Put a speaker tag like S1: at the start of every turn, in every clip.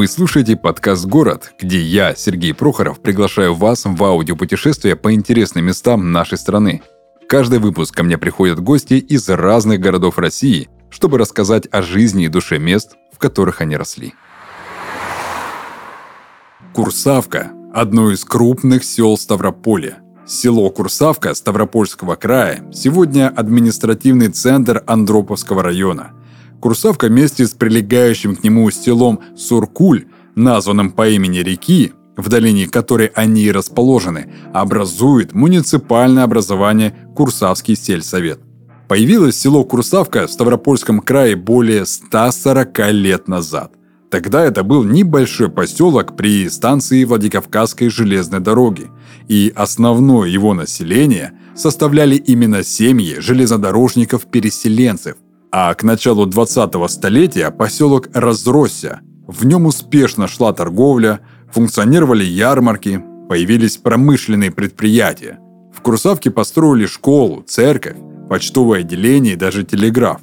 S1: Вы слушаете подкаст «Город», где я, Сергей Прохоров, приглашаю вас в аудиопутешествие по интересным местам нашей страны. Каждый выпуск ко мне приходят гости из разных городов России, чтобы рассказать о жизни и душе мест, в которых они росли. Курсавка – одно из крупных сел Ставрополя. Село Курсавка Ставропольского края сегодня административный центр Андроповского района – Курсавка вместе с прилегающим к нему селом Суркуль, названным по имени реки, в долине которой они и расположены, образует муниципальное образование Курсавский сельсовет. Появилось село Курсавка в Ставропольском крае более 140 лет назад. Тогда это был небольшой поселок при станции Владикавказской железной дороги, и основное его население составляли именно семьи железнодорожников-переселенцев – а к началу 20-го столетия поселок разросся. В нем успешно шла торговля, функционировали ярмарки, появились промышленные предприятия. В Курсавке построили школу, церковь, почтовое отделение и даже телеграф.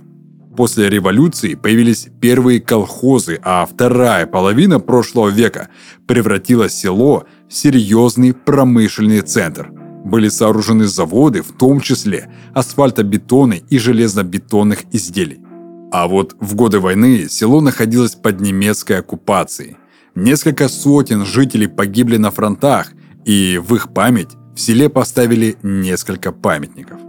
S1: После революции появились первые колхозы, а вторая половина прошлого века превратила село в серьезный промышленный центр – были сооружены заводы, в том числе асфальтобетонных и железобетонных изделий. А вот в годы войны село находилось под немецкой оккупацией. Несколько сотен жителей погибли на фронтах, и в их память в селе поставили несколько памятников.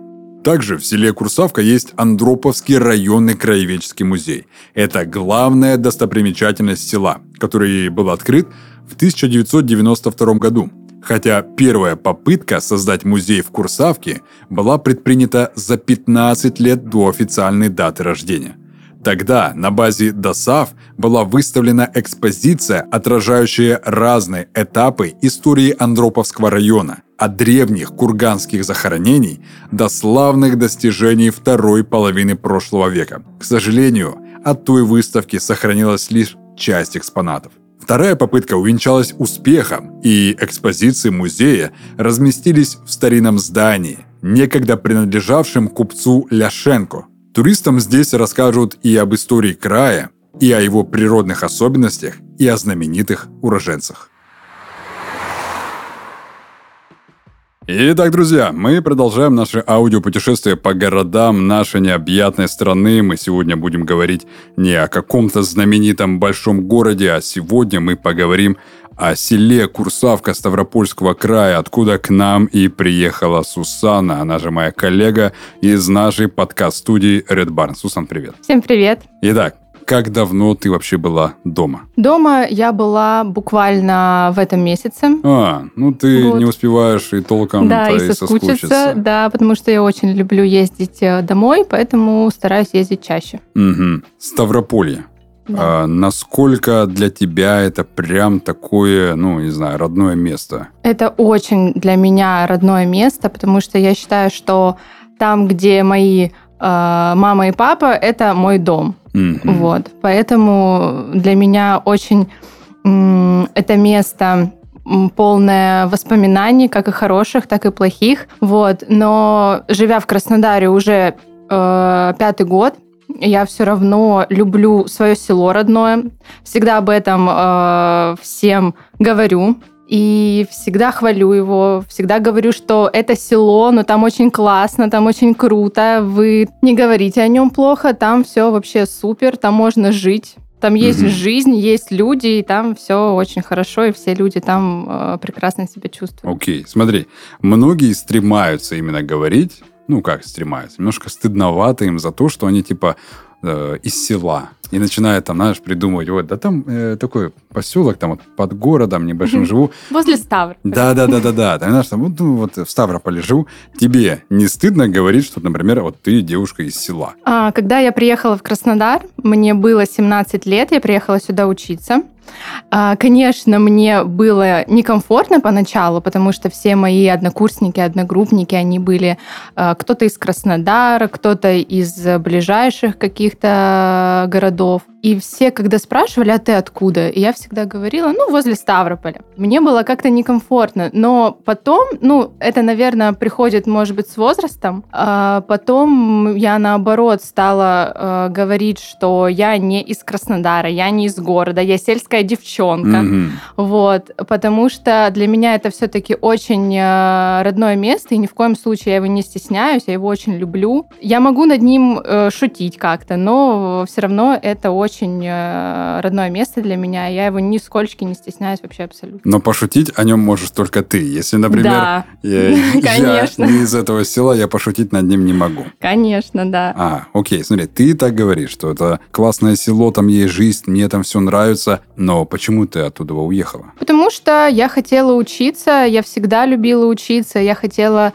S1: Также в селе Курсавка есть Андроповский районный краеведческий музей. Это главная достопримечательность села, который был открыт в 1992 году Хотя первая попытка создать музей в Курсавке была предпринята за 15 лет до официальной даты рождения. Тогда на базе ДОСАВ была выставлена экспозиция, отражающая разные этапы истории Андроповского района, от древних курганских захоронений до славных достижений второй половины прошлого века. К сожалению, от той выставки сохранилась лишь часть экспонатов. Вторая попытка увенчалась успехом, и экспозиции музея разместились в старинном здании, некогда принадлежавшем купцу Ляшенко. Туристам здесь расскажут и об истории края, и о его природных особенностях, и о знаменитых уроженцах. Итак, друзья, мы продолжаем наше аудиопутешествие по городам нашей необъятной страны. Мы сегодня будем говорить не о каком-то знаменитом большом городе, а сегодня мы поговорим о селе Курсавка Ставропольского края, откуда к нам и приехала Сусана, она же моя коллега из нашей подкаст-студии Red Barn. Сусан, привет.
S2: Всем привет.
S1: Итак, как давно ты вообще была дома?
S2: Дома я была буквально в этом месяце.
S1: А, ну ты вот. не успеваешь и толком
S2: да, и соскучиться, соскучиться. Да, потому что я очень люблю ездить э, домой, поэтому стараюсь ездить чаще.
S1: Угу. Ставрополье. Да. А, насколько для тебя это прям такое, ну, не знаю, родное место?
S2: Это очень для меня родное место, потому что я считаю, что там, где мои э, мама и папа, это мой дом. Вот. Поэтому для меня очень это место полное воспоминаний, как и хороших, так и плохих. Вот. Но живя в Краснодаре уже э, пятый год, я все равно люблю свое село родное. Всегда об этом э, всем говорю. И всегда хвалю его, всегда говорю, что это село, но там очень классно, там очень круто, вы не говорите о нем плохо, там все вообще супер, там можно жить. Там есть угу. жизнь, есть люди, и там все очень хорошо, и все люди там э, прекрасно себя чувствуют.
S1: Окей, смотри, многие стремаются именно говорить, ну как стремаются, немножко стыдновато им за то, что они типа э, из села и начинает там, знаешь, придумывать, вот, да там э, такой поселок, там вот под городом небольшим живу.
S2: Возле Ставрополя.
S1: Да, да, да, да, да. Ты знаешь, там, вот, ну, вот в Ставрополе живу. Тебе не стыдно говорить, что, например, вот ты девушка из села?
S2: А, когда я приехала в Краснодар, мне было 17 лет, я приехала сюда учиться. А, конечно, мне было некомфортно поначалу, потому что все мои однокурсники, одногруппники, они были а, кто-то из Краснодара, кто-то из ближайших каких-то городов, городов. И все, когда спрашивали, а ты откуда? И я всегда говорила, ну, возле Ставрополя. Мне было как-то некомфортно. Но потом, ну, это, наверное, приходит, может быть, с возрастом. А потом я, наоборот, стала э, говорить, что я не из Краснодара, я не из города, я сельская девчонка. Mm-hmm. Вот. Потому что для меня это все-таки очень э, родное место, и ни в коем случае я его не стесняюсь, я его очень люблю. Я могу над ним э, шутить как-то, но все равно это очень э, родное место для меня. Я его ни сколько не стесняюсь вообще абсолютно.
S1: Но пошутить о нем можешь только ты. Если, например,
S2: да.
S1: я, Конечно. я не из этого села, я пошутить над ним не могу.
S2: Конечно, да.
S1: А, окей, смотри, ты так говоришь, что это классное село, там есть жизнь, мне там все нравится, но почему ты оттуда уехала?
S2: Потому что я хотела учиться, я всегда любила учиться, я хотела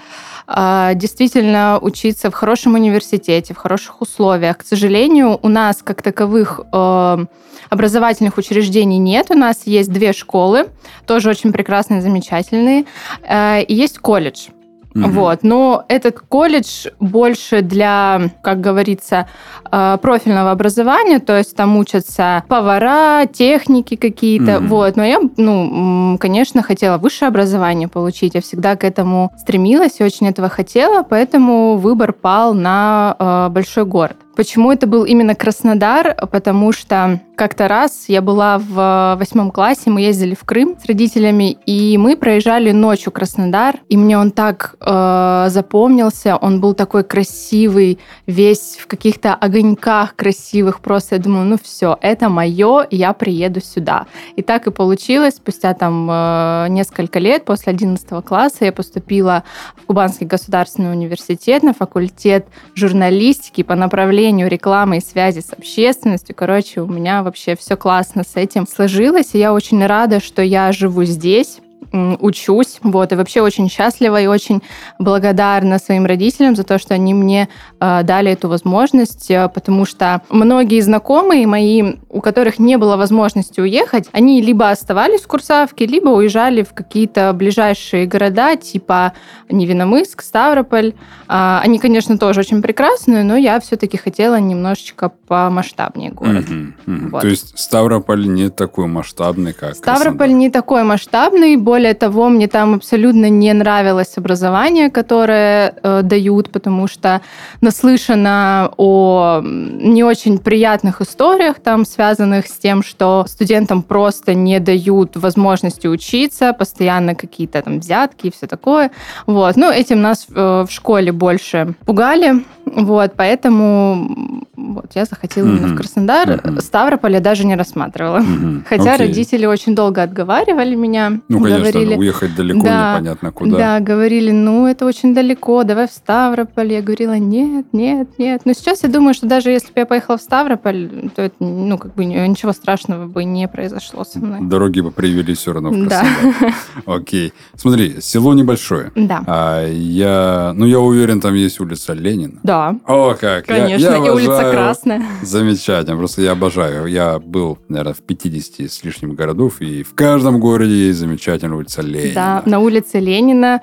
S2: действительно учиться в хорошем университете, в хороших условиях. К сожалению, у нас как таковых э, образовательных учреждений нет. У нас есть две школы, тоже очень прекрасные, замечательные, э, и есть колледж. Вот. Но этот колледж больше для, как говорится, э, профильного образования, то есть там учатся повара, техники какие-то. Угу. Вот. Но я, ну, конечно, хотела высшее образование получить. Я всегда к этому стремилась и очень этого хотела, поэтому выбор пал на э, большой город. Почему это был именно Краснодар? Потому что как-то раз я была в восьмом классе, мы ездили в Крым с родителями, и мы проезжали ночью Краснодар, и мне он так э, запомнился, он был такой красивый, весь в каких-то огоньках красивых, просто я думаю, ну все, это мое, я приеду сюда. И так и получилось, спустя там э, несколько лет, после 11 класса я поступила в Кубанский государственный университет на факультет журналистики по направлению направлению рекламы и связи с общественностью. Короче, у меня вообще все классно с этим сложилось. И я очень рада, что я живу здесь учусь, вот, и вообще очень счастлива и очень благодарна своим родителям за то, что они мне э, дали эту возможность, э, потому что многие знакомые мои, у которых не было возможности уехать, они либо оставались в Курсавке, либо уезжали в какие-то ближайшие города, типа Невиномыск, Ставрополь. Э, они, конечно, тоже очень прекрасные, но я все-таки хотела немножечко помасштабнее город.
S1: Угу, угу. Вот. То есть Ставрополь не такой масштабный, как
S2: Ставрополь Краснодар. не такой масштабный, более того, мне там абсолютно не нравилось образование, которое э, дают, потому что наслышана о не очень приятных историях, там связанных с тем, что студентам просто не дают возможности учиться, постоянно какие-то там взятки и все такое. Вот. Ну, этим нас э, в школе больше пугали. Вот, поэтому вот, я захотела mm-hmm. именно в Краснодар. Mm-hmm. Ставрополь я даже не рассматривала. Mm-hmm. Хотя okay. родители очень долго отговаривали меня.
S1: Ну, конечно, говорили, уехать далеко, да, непонятно куда.
S2: Да, говорили, ну, это очень далеко, давай в Ставрополь. Я говорила, нет, нет, нет. Но сейчас я думаю, что даже если бы я поехала вСтаврополь, то это, ну, как бы ничего страшного бы не произошло со мной.
S1: Дороги бы привели все равно в Краснодар. Да. Окей. Смотри, село небольшое.
S2: Да.
S1: А я, ну, я уверен, там есть улица Ленина.
S2: Да.
S1: О, как!
S2: Конечно, я, я и улица Красная.
S1: Замечательно. Просто я обожаю. Я был, наверное, в 50 с лишним городов, и в каждом городе есть замечательная улица Ленина.
S2: Да, на улице Ленина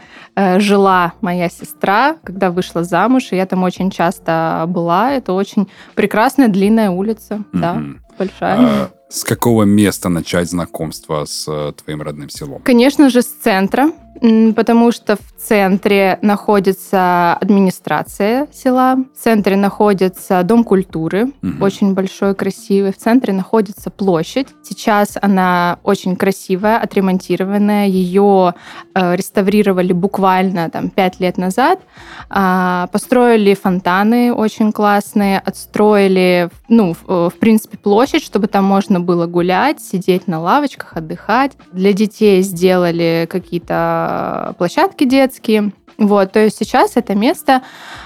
S2: жила моя сестра, когда вышла замуж, и я там очень часто была. Это очень прекрасная длинная улица, mm-hmm. да, большая. А,
S1: с какого места начать знакомство с э, твоим родным селом?
S2: Конечно же, с центра потому что в центре находится администрация села, в центре находится Дом культуры, угу. очень большой, красивый, в центре находится площадь. Сейчас она очень красивая, отремонтированная, ее э, реставрировали буквально там пять лет назад, э, построили фонтаны очень классные, отстроили, ну, э, в принципе, площадь, чтобы там можно было гулять, сидеть на лавочках, отдыхать. Для детей сделали какие-то Э, площадки детские. Вот, то есть сейчас это место,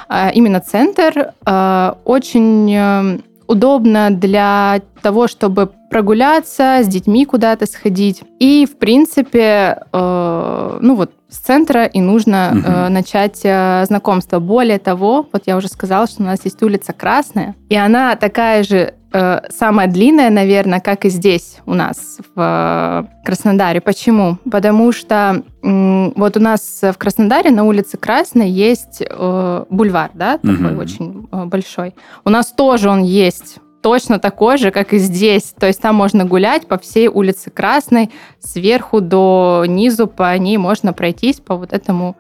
S2: э, именно центр, э, очень удобно для того, чтобы прогуляться, с детьми куда-то сходить. И, в принципе, ну вот с центра и нужно угу. начать знакомство. Более того, вот я уже сказала, что у нас есть улица Красная, и она такая же Э, самая длинная, наверное, как и здесь у нас в э, Краснодаре. Почему? Потому что вот у нас в Краснодаре на улице Красной есть э, бульвар, да, такой угу. очень большой. У нас тоже он есть точно такой же, как и здесь. То есть там можно гулять по всей улице Красной, сверху до низу по ней можно пройтись по вот этому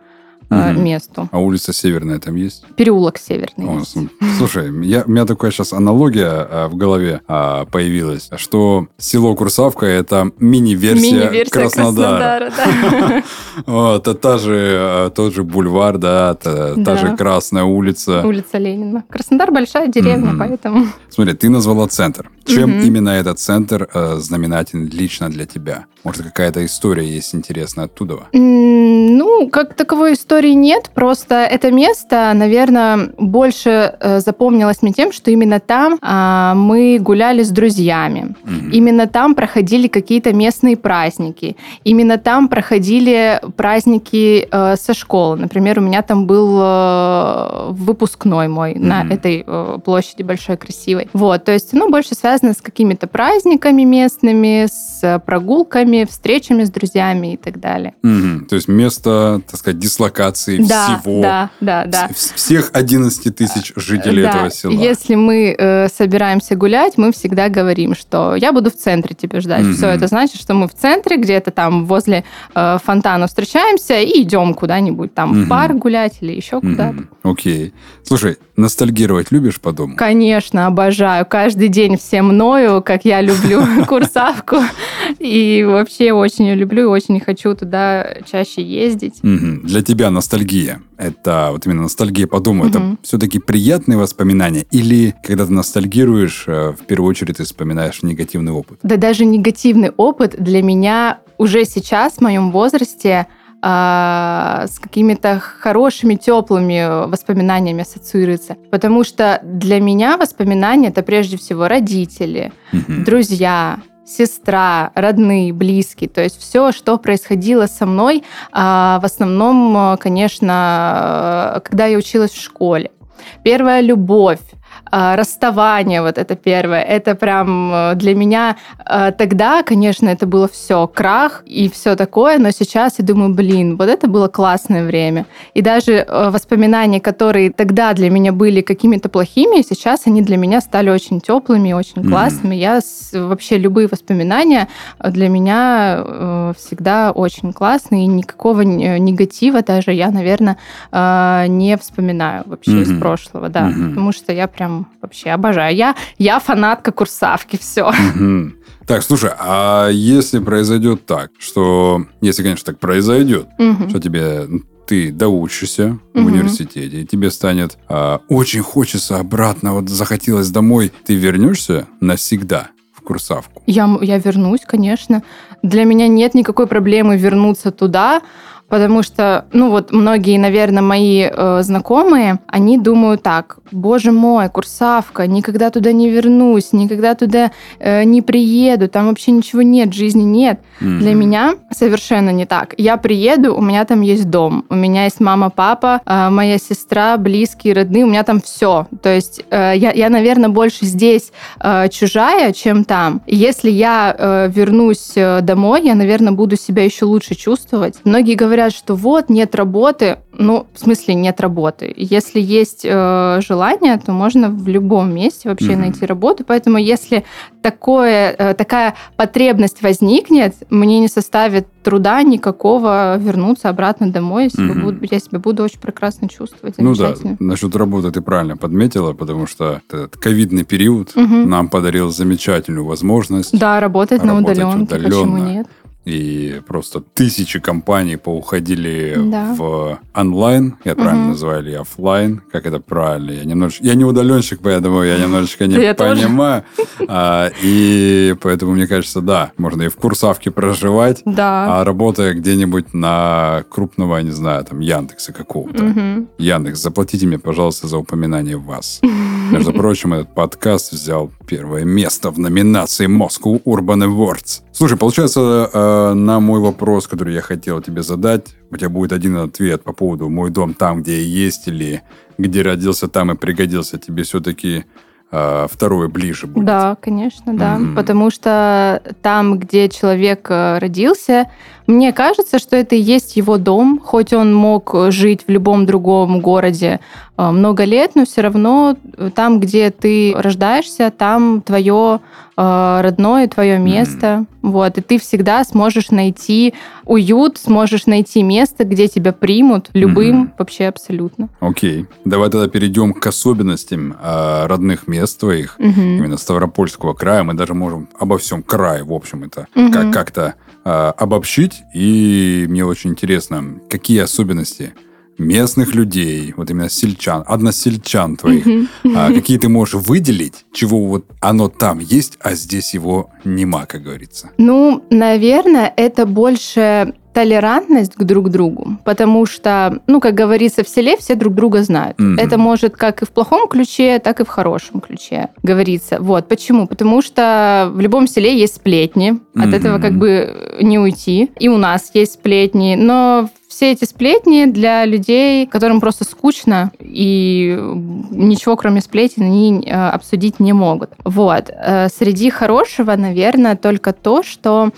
S2: угу. месту.
S1: А улица Северная там есть?
S2: Переулок Северный О, есть.
S1: Слушай, я, у меня такая сейчас аналогия а, в голове а, появилась, что село Курсавка – это мини-версия, мини Краснодара. Краснодара да. Это та же, а, тот же бульвар, да, та, та же Красная улица.
S2: Улица Ленина. Краснодар большая деревня, поэтому...
S1: Смотри, ты назвала центр. Чем именно этот центр знаменателен лично для тебя? Может, какая-то история есть интересная оттуда?
S2: Ну, как таковой истории нет, просто это место, наверное, больше э, запомнилось мне тем, что именно там э, мы гуляли с друзьями. Mm-hmm. Именно там проходили какие-то местные праздники. Именно там проходили праздники э, со школы. Например, у меня там был э, выпускной мой mm-hmm. на этой э, площади большой, красивой. Вот, то есть, ну, больше связано с какими-то праздниками местными, с прогулками, встречами с друзьями и так далее.
S1: Mm-hmm. То есть место, так сказать, дислокации да, всего,
S2: да, да, да.
S1: всех 11 тысяч жителей да. этого села.
S2: Если мы э, собираемся гулять, мы всегда говорим, что я буду в центре тебя ждать. Mm-hmm. Все это значит, что мы в центре, где-то там возле э, фонтана встречаемся и идем куда-нибудь там mm-hmm. в парк гулять или еще mm-hmm. куда-то.
S1: Окей. Слушай, ностальгировать любишь по дому?
S2: Конечно, обожаю. Каждый день все мною, как я люблю курсавку. И вообще очень люблю и очень хочу туда чаще ездить.
S1: Для тебя ностальгия – это вот именно ностальгия по дому, это все-таки приятные воспоминания? Или когда ты ностальгируешь, э, в первую очередь ты вспоминаешь негативный опыт?
S2: Да даже негативный опыт для меня уже сейчас, в моем возрасте, а, с какими-то хорошими, теплыми воспоминаниями ассоциируется. Потому что для меня воспоминания это прежде всего родители, друзья, сестра, родные, близкие. То есть все, что происходило со мной, а, в основном, конечно, когда я училась в школе. Первая любовь, расставание, вот это первое, это прям э, для меня э, тогда, конечно, это было все, крах и все такое, но сейчас я думаю, блин, вот это было классное время. И даже э, воспоминания, которые тогда для меня были какими-то плохими, сейчас они для меня стали очень теплыми, очень классными. Mm-hmm. Я вообще любые воспоминания для меня всегда очень классные, и никакого негатива даже я, наверное, не вспоминаю вообще mm-hmm. из прошлого, да, mm-hmm. потому что я прям прям вообще обожаю. Я, я фанатка курсавки, все.
S1: Так, слушай, а если произойдет так, что, если, конечно, так произойдет, что тебе ты доучишься в университете, и тебе станет а, очень хочется обратно, вот захотелось домой, ты вернешься навсегда в курсавку?
S2: Я, я вернусь, конечно. Для меня нет никакой проблемы вернуться туда, потому что, ну вот многие, наверное, мои э, знакомые, они думают так, боже мой, курсавка, никогда туда не вернусь, никогда туда э, не приеду, там вообще ничего нет, жизни нет. Mm-hmm. Для меня совершенно не так. Я приеду, у меня там есть дом, у меня есть мама, папа, э, моя сестра, близкие, родные, у меня там все. То есть э, я, я, наверное, больше здесь э, чужая, чем там. Если я э, вернусь э, домой, я, наверное, буду себя еще лучше чувствовать. Многие говорят, что вот, нет работы. Ну, в смысле, нет работы. Если есть э, желание, то можно в любом месте вообще mm-hmm. найти работу. Поэтому, если такое, э, такая потребность возникнет, мне не составит труда никакого вернуться обратно домой. Если mm-hmm. буду, я себя буду очень прекрасно чувствовать.
S1: Ну да, насчет работы ты правильно подметила, потому что этот ковидный период mm-hmm. нам подарил замечательную возможность.
S2: Да, работать, работать на удаленке, удаленно. почему нет?
S1: И просто тысячи компаний поуходили да. в онлайн, я правильно угу. называю, или офлайн, как это правильно, я немножечко, я не удаленщик, поэтому я немножечко не понимаю, а, и поэтому мне кажется, да, можно и в Курсавке проживать, да. а работая где-нибудь на крупного, не знаю, там Яндекса какого-то. Угу. Яндекс, заплатите мне, пожалуйста, за упоминание вас. Между прочим, этот подкаст взял первое место в номинации Moscow Urban Awards. Слушай, получается, э, на мой вопрос, который я хотел тебе задать, у тебя будет один ответ по поводу «Мой дом там, где я есть» или «Где родился, там и пригодился». Тебе все-таки э, второе ближе будет.
S2: Да, конечно, да. Mm-hmm. Потому что там, где человек э, родился, мне кажется, что это и есть его дом, хоть он мог жить в любом другом городе э, много лет, но все равно там, где ты рождаешься, там твое э, родное, твое место. Mm-hmm. Вот, и ты всегда сможешь найти уют, сможешь найти место, где тебя примут любым, mm-hmm. вообще абсолютно.
S1: Окей. Давай тогда перейдем к особенностям э, родных мест твоих, mm-hmm. именно Ставропольского края. Мы даже можем обо всем крае, в общем, это mm-hmm. как- как-то э, обобщить. И мне очень интересно, какие особенности местных людей, вот именно сельчан, односельчан твоих, а, какие ты можешь выделить, чего вот оно там есть, а здесь его нема, как говорится?
S2: Ну, наверное, это больше толерантность к друг другу, потому что, ну, как говорится, в селе все друг друга знают. Mm-hmm. Это может как и в плохом ключе, так и в хорошем ключе говорится. Вот, почему? Потому что в любом селе есть сплетни, mm-hmm. от этого как бы не уйти. И у нас есть сплетни, но все эти сплетни для людей, которым просто скучно и ничего кроме сплетен они э, обсудить не могут. Вот. Э, среди хорошего, наверное, только то, что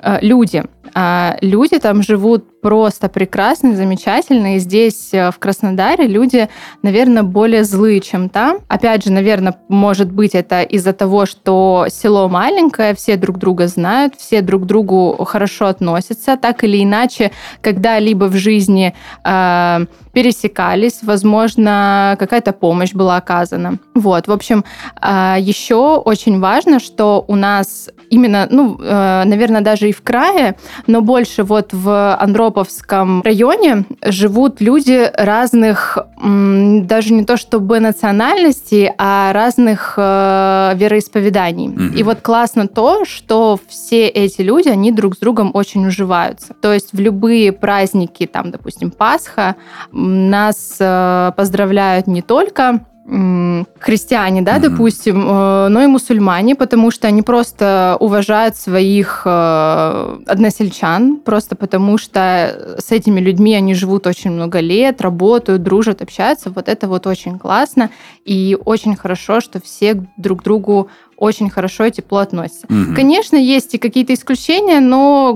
S2: э, люди. А люди там живут просто прекрасный, замечательный. И здесь, э, в Краснодаре, люди, наверное, более злые, чем там. Опять же, наверное, может быть, это из-за того, что село маленькое, все друг друга знают, все друг к другу хорошо относятся. Так или иначе, когда-либо в жизни э, пересекались, возможно, какая-то помощь была оказана. Вот, в общем, э, еще очень важно, что у нас именно, ну, э, наверное, даже и в крае, но больше вот в Андроповском районе живут люди разных, даже не то чтобы национальностей, а разных э, вероисповеданий. Угу. И вот классно то, что все эти люди, они друг с другом очень уживаются. То есть в любые праздники, там, допустим, Пасха, нас э, поздравляют не только христиане, да, mm-hmm. допустим, э, но и мусульмане, потому что они просто уважают своих э, односельчан, просто потому что с этими людьми они живут очень много лет, работают, дружат, общаются. Вот это вот очень классно и очень хорошо, что все друг другу очень хорошо и тепло относятся. Угу. Конечно, есть и какие-то исключения, но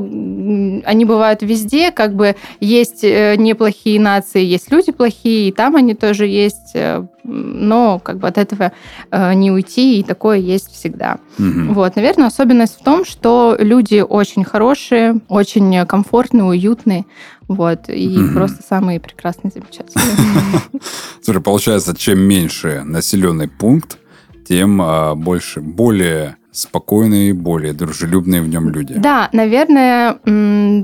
S2: они бывают везде. Как бы есть э, неплохие нации, есть люди плохие, и там они тоже есть. Э, но как бы от этого э, не уйти, и такое есть всегда. Угу. Вот, наверное, особенность в том, что люди очень хорошие, очень комфортные, уютные. Вот, и угу. просто самые прекрасные, замечательные.
S1: Слушай, получается, чем меньше населенный пункт, тем а, больше, более спокойные, более дружелюбные в нем люди.
S2: Да, наверное,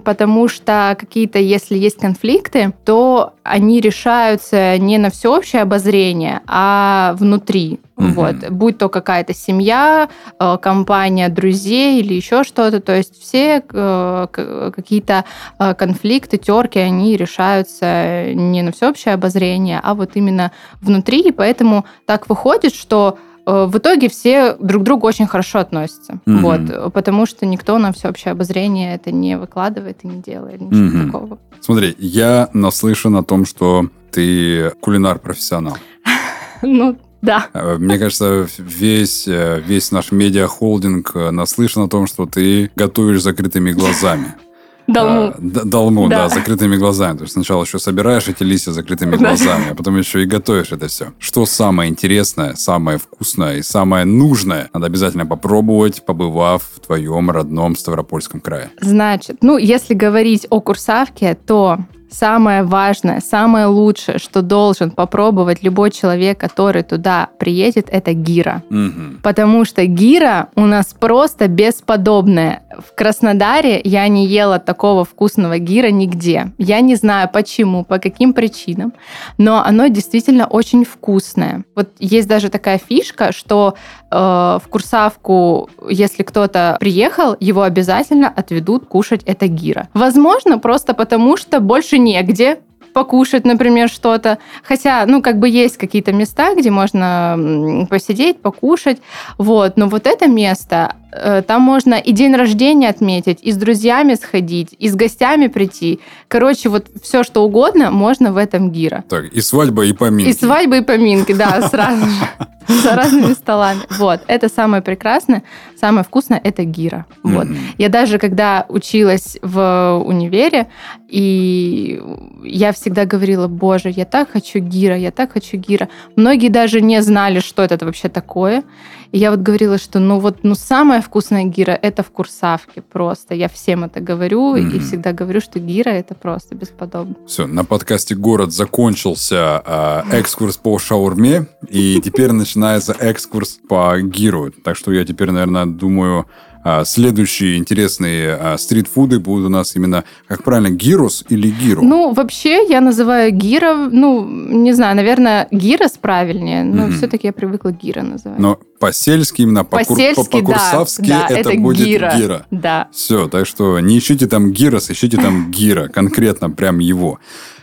S2: потому что какие-то, если есть конфликты, то они решаются не на всеобщее обозрение, а внутри. Угу. Вот. Будь то какая-то семья, э, компания друзей или еще что-то. То есть все э, какие-то э, конфликты, терки, они решаются не на всеобщее обозрение, а вот именно внутри. И поэтому так выходит, что в итоге все друг к другу очень хорошо относятся. Mm-hmm. Вот, потому что никто на всеобщее обозрение это не выкладывает и не делает ничего mm-hmm. такого.
S1: Смотри, я наслышан о том, что ты кулинар-профессионал.
S2: Ну, да.
S1: Э, мне кажется, весь, э, весь наш медиа-холдинг наслышан о том, что ты готовишь закрытыми глазами.
S2: Долму. А,
S1: долму, да. да, закрытыми глазами. То есть сначала еще собираешь эти листья закрытыми глазами, а потом еще и готовишь это все. Что самое интересное, самое вкусное и самое нужное надо обязательно попробовать, побывав в твоем родном Ставропольском крае?
S2: Значит, ну, если говорить о Курсавке, то самое важное, самое лучшее, что должен попробовать любой человек, который туда приедет, это гира. Угу. Потому что гира у нас просто бесподобная. В Краснодаре я не ела такого вкусного гира нигде. Я не знаю почему, по каким причинам, но оно действительно очень вкусное. Вот есть даже такая фишка, что в Курсавку, если кто-то приехал, его обязательно отведут кушать это гира. Возможно, просто потому что больше негде покушать, например, что-то. Хотя, ну, как бы есть какие-то места, где можно посидеть, покушать. Вот. Но вот это место, Э, там можно и день рождения отметить, и с друзьями сходить, и с гостями прийти. Короче, вот все, что угодно, можно в этом гира.
S1: Так, и свадьба, и поминки.
S2: И свадьба, и поминки, да, сразу же. За разными столами. Вот. Это самое прекрасное. Самое вкусное – это гира. Вот. Я даже, когда училась в универе, и я всегда говорила, боже, я так хочу гира, я так хочу гира. Многие даже не знали, что это вообще такое. И я вот говорила, что ну вот ну самая вкусная гира это в Курсавке просто. Я всем это говорю mm-hmm. и всегда говорю, что гира это просто бесподобно.
S1: Все, на подкасте «Город» закончился э, экскурс по шаурме, и теперь начинается экскурс по гиру. Так что я теперь, наверное, думаю, следующие интересные а, стритфуды будут у нас именно, как правильно, гирус или гиру?
S2: Ну, вообще я называю гира, ну, не знаю, наверное, гирос правильнее, но угу. все-таки я привыкла гира называть.
S1: Но по-сельски именно, по-сельски, по, курсавски да, это, это будет гира. гира.
S2: Да.
S1: Все, так что не ищите там гирос, ищите там гира, конкретно прям его.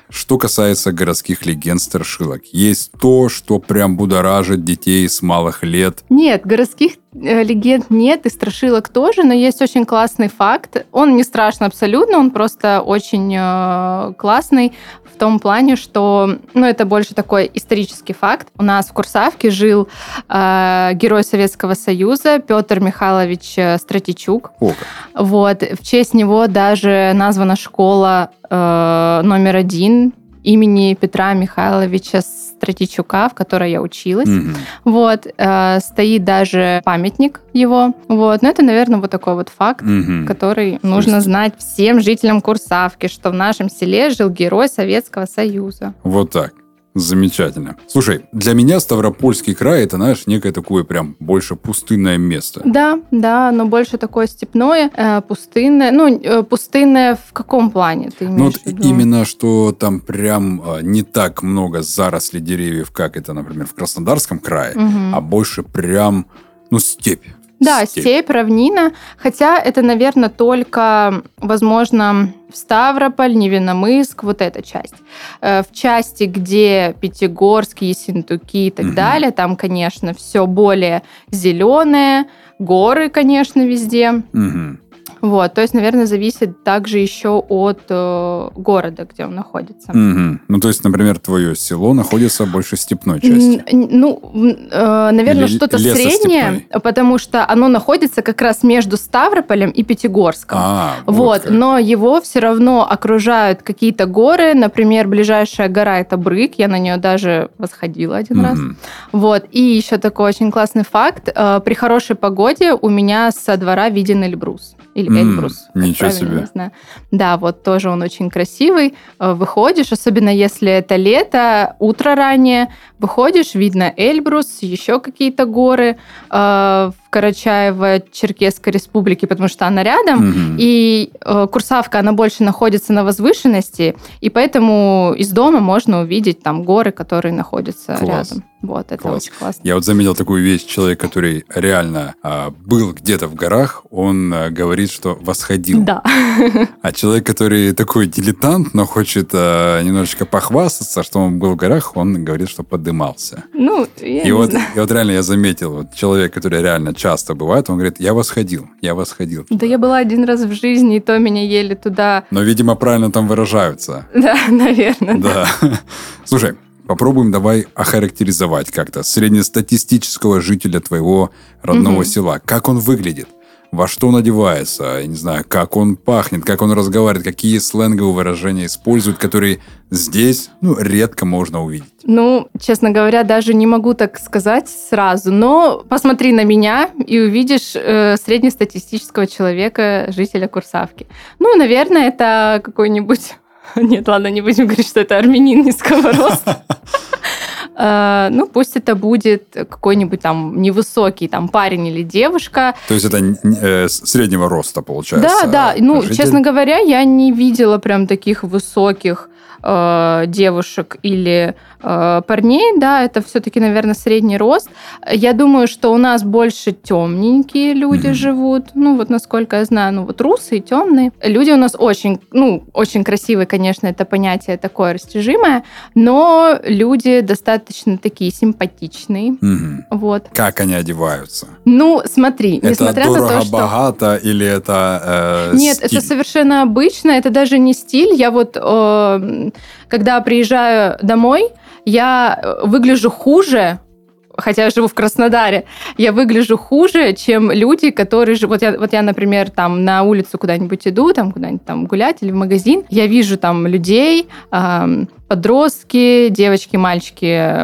S1: Что касается городских легенд страшилок, есть то, что прям будоражит детей с малых лет.
S2: Нет, городских э, легенд нет, и страшилок тоже, но есть очень классный факт. Он не страшный абсолютно, он просто очень э, классный том плане, что, ну, это больше такой исторический факт. У нас в Курсавке жил э, герой Советского Союза Петр Михайлович э, Стратичук.
S1: О,
S2: вот, в честь него даже названа школа э, номер один имени Петра Михайловича Стратичука, в которой я училась. Mm-hmm. Вот, э, стоит даже памятник его. Вот, но это, наверное, вот такой вот факт, mm-hmm. который нужно есть... знать всем жителям Курсавки, что в нашем селе жил герой Советского Союза.
S1: Вот так. Замечательно. Слушай, для меня Ставропольский край это, знаешь, некое такое прям больше пустынное место.
S2: Да, да, но больше такое степное, э, пустынное. Ну, э, пустынное в каком плане ты имеешь ну, вот
S1: именно, что там прям э, не так много зарослей деревьев, как это, например, в Краснодарском крае, угу. а больше прям, ну, степь.
S2: Да, степь. степь, равнина. Хотя это, наверное, только, возможно, Ставрополь, Невиномыск, вот эта часть. Э, в части, где Пятигорск, Ессентуки и так угу. далее, там, конечно, все более зеленое, горы, конечно, везде.
S1: Угу.
S2: Вот, то есть, наверное, зависит также еще от э, города, где он находится.
S1: Угу. Ну, то есть, например, твое село находится больше в степной части.
S2: ну, э, наверное, что-то среднее, потому что оно находится как раз между Ставрополем и Пятигорском.
S1: А,
S2: вот, вот но его все равно окружают какие-то горы. Например, ближайшая гора это Брык, я на нее даже восходила один угу. раз. Вот, и еще такой очень классный факт: э, при хорошей погоде у меня со двора виден Эльбрус или mm, Эльбрус.
S1: Ничего себе. Не
S2: знаю. Да, вот тоже он очень красивый. Э, выходишь, особенно если это лето, утро раннее, выходишь, видно Эльбрус, еще какие-то горы. Э, Карачаево-Черкесской республики, потому что она рядом, угу. и э, Курсавка, она больше находится на возвышенности, и поэтому из дома можно увидеть там горы, которые находятся Класс. рядом. Вот, это Класс. очень классно.
S1: Я вот заметил такую вещь, человек, который реально э, был где-то в горах, он э, говорит, что восходил.
S2: Да.
S1: А человек, который такой дилетант, но хочет э, немножечко похвастаться, что он был в горах, он говорит, что подымался.
S2: Ну, я
S1: и
S2: не
S1: вот,
S2: знаю.
S1: И вот реально я заметил, вот человек, который реально часто бывает, он говорит, я восходил, я восходил.
S2: Да я была один раз в жизни, и то меня ели туда.
S1: Но, видимо, правильно там выражаются.
S2: Да, наверное.
S1: Да. Слушай, попробуем давай охарактеризовать как-то среднестатистического жителя твоего родного угу. села. Как он выглядит? Во что он одевается, я не знаю, как он пахнет, как он разговаривает, какие сленговые выражения использует, которые здесь, ну, редко можно увидеть.
S2: Ну, честно говоря, даже не могу так сказать сразу, но посмотри на меня и увидишь э, среднестатистического человека, жителя Курсавки. Ну, наверное, это какой-нибудь... Нет, ладно, не будем говорить, что это армянин низкого роста. Э, ну, пусть это будет какой-нибудь там невысокий там парень или девушка.
S1: То есть это э, среднего роста, получается?
S2: Да, да. Ну, житель? честно говоря, я не видела прям таких высоких э, девушек или э, парней, да, это все-таки, наверное, средний рост. Я думаю, что у нас больше темненькие люди mm-hmm. живут, ну вот насколько я знаю, ну вот русые, темные. Люди у нас очень, ну, очень красивые, конечно, это понятие такое растяжимое, но люди достаточно такие симпатичные.
S1: Mm-hmm.
S2: Вот.
S1: Как они одеваются?
S2: Ну, смотри,
S1: это
S2: несмотря
S1: дорого,
S2: на то, что...
S1: богато или это
S2: э, Нет, стиль? это совершенно обычно, это даже не стиль. Я вот, э, когда приезжаю домой, я э, выгляжу хуже, хотя я живу в Краснодаре, я выгляжу хуже, чем люди, которые живут... Вот я, вот я например, там на улицу куда-нибудь иду, там куда-нибудь там гулять или в магазин, я вижу там людей, э, подростки, девочки, мальчики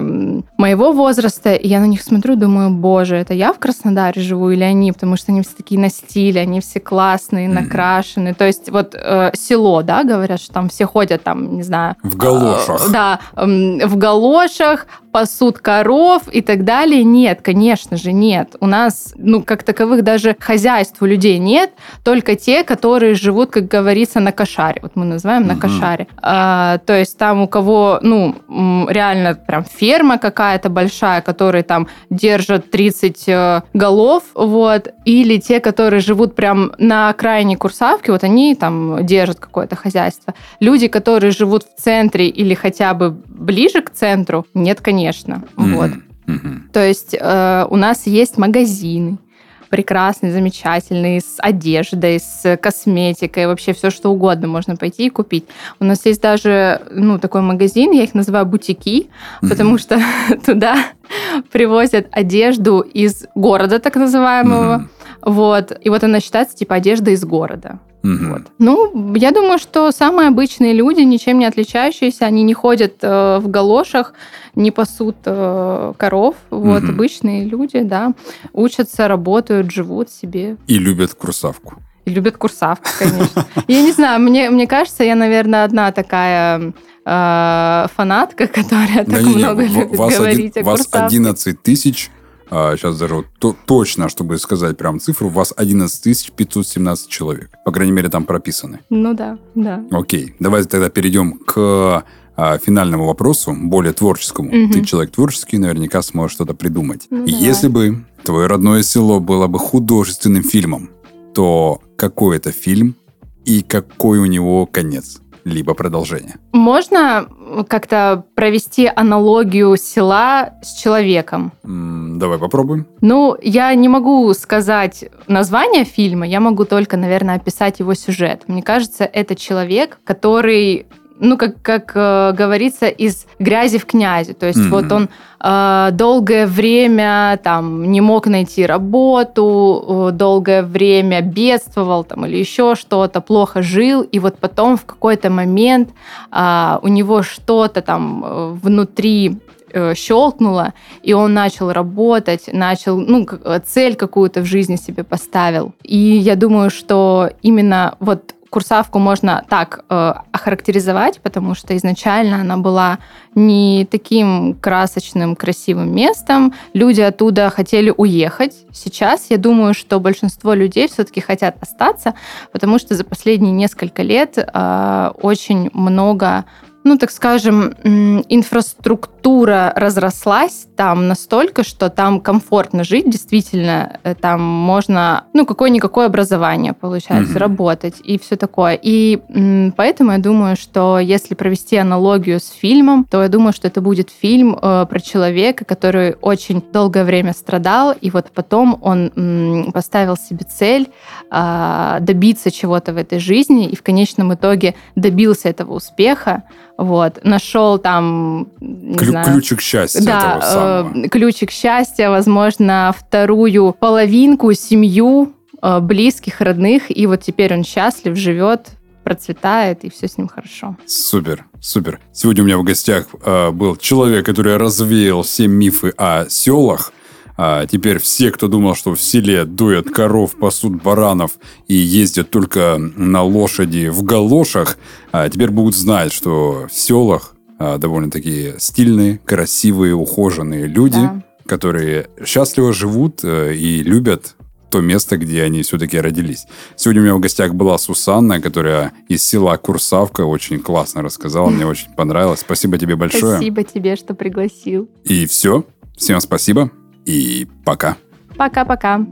S2: моего возраста, и я на них смотрю, думаю, боже, это я в Краснодаре живу или они, потому что они все такие на стиле, они все классные, накрашенные. То есть вот э, село, да, говорят, что там все ходят там, не знаю...
S1: В галошах.
S2: Э, да, э, в галошах, пасут коров и так далее. Нет, конечно же, нет. У нас, ну, как таковых даже хозяйств у людей нет, только те, которые живут, как говорится, на кошаре. Вот мы называем на кошаре. А, то есть там у кого, ну, реально прям ферма какая-то большая, которые там держат 30 э, голов, вот, или те, которые живут прям на окраине Курсавки, вот они там держат какое-то хозяйство. Люди, которые живут в центре или хотя бы ближе к центру, нет, конечно, mm-hmm. вот. Mm-hmm. То есть э, у нас есть магазины, прекрасный, замечательный, с одеждой, с косметикой, вообще все, что угодно можно пойти и купить. У нас есть даже, ну, такой магазин, я их называю бутики, mm-hmm. потому что туда привозят одежду из города, так называемого. Mm-hmm. Вот. И вот она считается типа одежда из города.
S1: Угу. Вот.
S2: Ну, я думаю, что самые обычные люди, ничем не отличающиеся, они не ходят э, в галошах, не пасут э, коров. Вот, угу. обычные люди, да, учатся, работают, живут себе.
S1: И любят курсавку.
S2: И любят курсавку, конечно. Я не знаю, мне, мне кажется, я, наверное, одна такая э, фанатка, которая так много любит говорить о
S1: Вас 11 тысяч а, сейчас даже вот то, точно, чтобы сказать прям цифру, у вас 11 517 человек. По крайней мере, там прописаны.
S2: Ну да, да.
S1: Окей, давайте тогда перейдем к а, финальному вопросу, более творческому. Угу. Ты человек творческий, наверняка сможешь что-то придумать. Ну, Если бы твое родное село было бы художественным фильмом, то какой это фильм и какой у него конец? Либо продолжение.
S2: Можно как-то провести аналогию села с человеком?
S1: М, давай попробуем.
S2: Ну, я не могу сказать название фильма, я могу только, наверное, описать его сюжет. Мне кажется, это человек, который ну, как, как э, говорится, из грязи в князи. То есть mm-hmm. вот он э, долгое время там не мог найти работу, э, долгое время бедствовал там или еще что-то, плохо жил, и вот потом в какой-то момент э, у него что-то там э, внутри э, щелкнуло, и он начал работать, начал, ну, цель какую-то в жизни себе поставил. И я думаю, что именно вот Курсавку можно так э, охарактеризовать, потому что изначально она была не таким красочным, красивым местом. Люди оттуда хотели уехать. Сейчас я думаю, что большинство людей все-таки хотят остаться, потому что за последние несколько лет э, очень много ну, так скажем, инфраструктура разрослась там настолько, что там комфортно жить, действительно, э, там можно, ну, какое-никакое образование получается, mm-hmm. работать и все такое. И поэтому я думаю, что если провести аналогию с фильмом, то я думаю, что это будет фильм э, про человека, который очень долгое время страдал, и вот потом он м, поставил себе цель э, добиться чего-то в этой жизни, и в конечном итоге добился этого успеха, вот, нашел там, не
S1: Клю-
S2: знаю,
S1: ключик счастья
S2: да. Э, ключик счастья, возможно, вторую половинку, семью, э, близких, родных, и вот теперь он счастлив, живет, процветает, и все с ним хорошо.
S1: Супер, супер. Сегодня у меня в гостях э, был человек, который развеял все мифы о селах, а теперь все, кто думал, что в селе дуют коров, пасут баранов и ездят только на лошади в галошах, а теперь будут знать, что в селах а, довольно такие стильные, красивые, ухоженные люди, да. которые счастливо живут э, и любят то место, где они все-таки родились. Сегодня у меня в гостях была Сусанна, которая из села Курсавка очень классно рассказала, мне очень понравилось. Спасибо тебе большое.
S2: Спасибо тебе, что пригласил.
S1: И все. Всем спасибо и пока.
S2: Пока-пока.